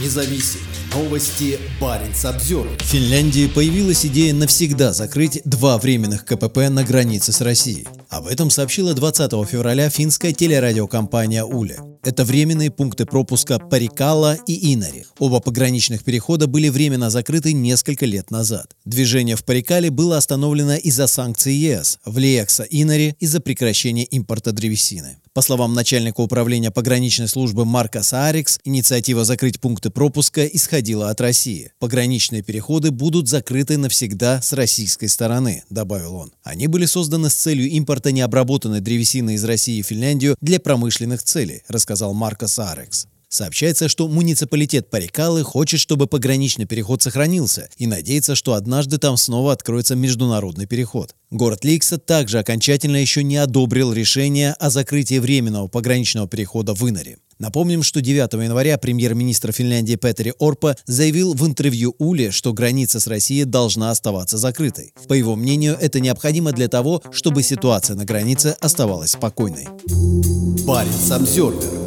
независим. Новости Баренц обзор. В Финляндии появилась идея навсегда закрыть два временных КПП на границе с Россией. Об этом сообщила 20 февраля финская телерадиокомпания «Уле». Это временные пункты пропуска Парикала и Инари. Оба пограничных перехода были временно закрыты несколько лет назад. Движение в Парикале было остановлено из-за санкций ЕС, в Лиекса Инари из-за прекращения импорта древесины. По словам начальника управления пограничной службы Марка Саарикс, инициатива закрыть пункты пропуска исходила от России. Пограничные переходы будут закрыты навсегда с российской стороны, добавил он. Они были созданы с целью импорта необработанной древесины из России в Финляндию для промышленных целей, рассказал Марко Саарикс. Сообщается, что муниципалитет Парикалы хочет, чтобы пограничный переход сохранился и надеется, что однажды там снова откроется международный переход. Город Ликса также окончательно еще не одобрил решение о закрытии временного пограничного перехода в Инаре. Напомним, что 9 января премьер-министр Финляндии Петери Орпа заявил в интервью Уле, что граница с Россией должна оставаться закрытой. По его мнению, это необходимо для того, чтобы ситуация на границе оставалась спокойной. Баренц обзервер